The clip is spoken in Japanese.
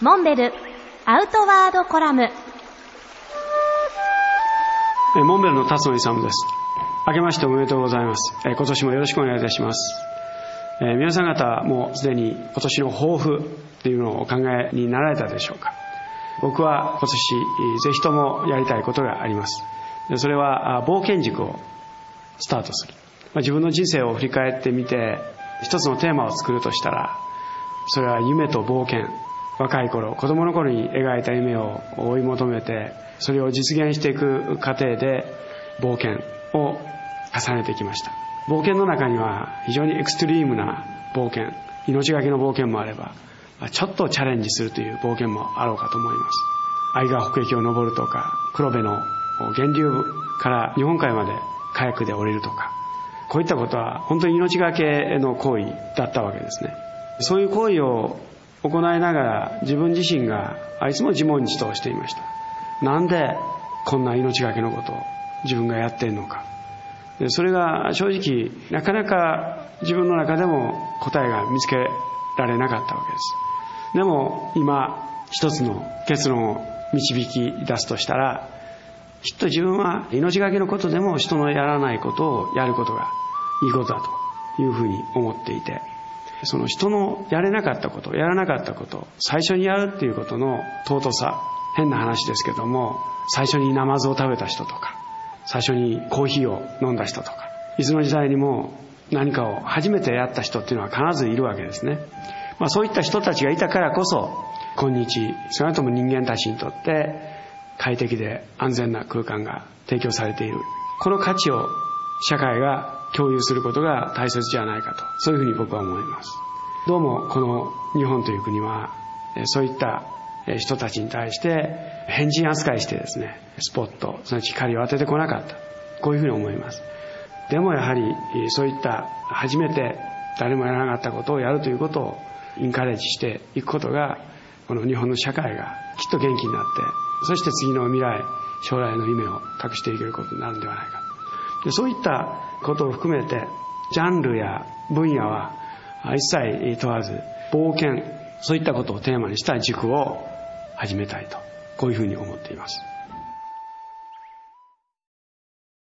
モンベルアウトワードコラム。モンベルの辰野勇です。明けましておめでとうございます。今年もよろしくお願いいたします。皆さん方もすでに今年の抱負っていうのをお考えになられたでしょうか。僕は今年ぜひともやりたいことがあります。それは冒険塾をスタートする。自分の人生を振り返ってみて一つのテーマを作るとしたらそれは夢と冒険。若い頃子供の頃に描いた夢を追い求めてそれを実現していく過程で冒険を重ねてきました。冒険の中には非常にエクストリームな冒険命がけの冒険もあればちょっとチャレンジするという冒険もあろうかと思います。愛川北駅を登るとか黒部の源流から日本海までカヤックで降りるとかこういったことは本当に命がけの行為だったわけですね。そういう行為を行いながら自分自身がいつも自問自答していました。なんでこんな命がけのことを自分がやってんのか。それが正直なかなか自分の中でも答えが見つけられなかったわけです。でも今一つの結論を導き出すとしたらきっと自分は命がけのことでも人のやらないことをやることがいいことだというふうに思っていてその人のやれなかったことやらなかったこと最初にやるっていうことの尊さ変な話ですけども最初にナマズを食べた人とか最初にコーヒーを飲んだ人とかいつの時代にも何かを初めてやった人っていうのは必ずいるわけですね、まあ、そういった人たちがいたからこそ今日少なくとも人間たちにとって快適で安全な空間が提供されている。この価値を社会が共有することが大切じゃないかと。そういうふうに僕は思います。どうもこの日本という国はそういった人たちに対して変人扱いしてですねスポットすなわち光を当ててこなかった。こういうふうに思います。でもやはりそういった初めて誰もやらなかったことをやるということをインカレッジしていくことがこの日本の社会がきっと元気になってそして次の未来将来の夢を託していけることになるんではないか。でそういったことを含めてジャンルや分野は一切問わず冒険そういったことをテーマにした塾を始めたいとこういうふうに思っています。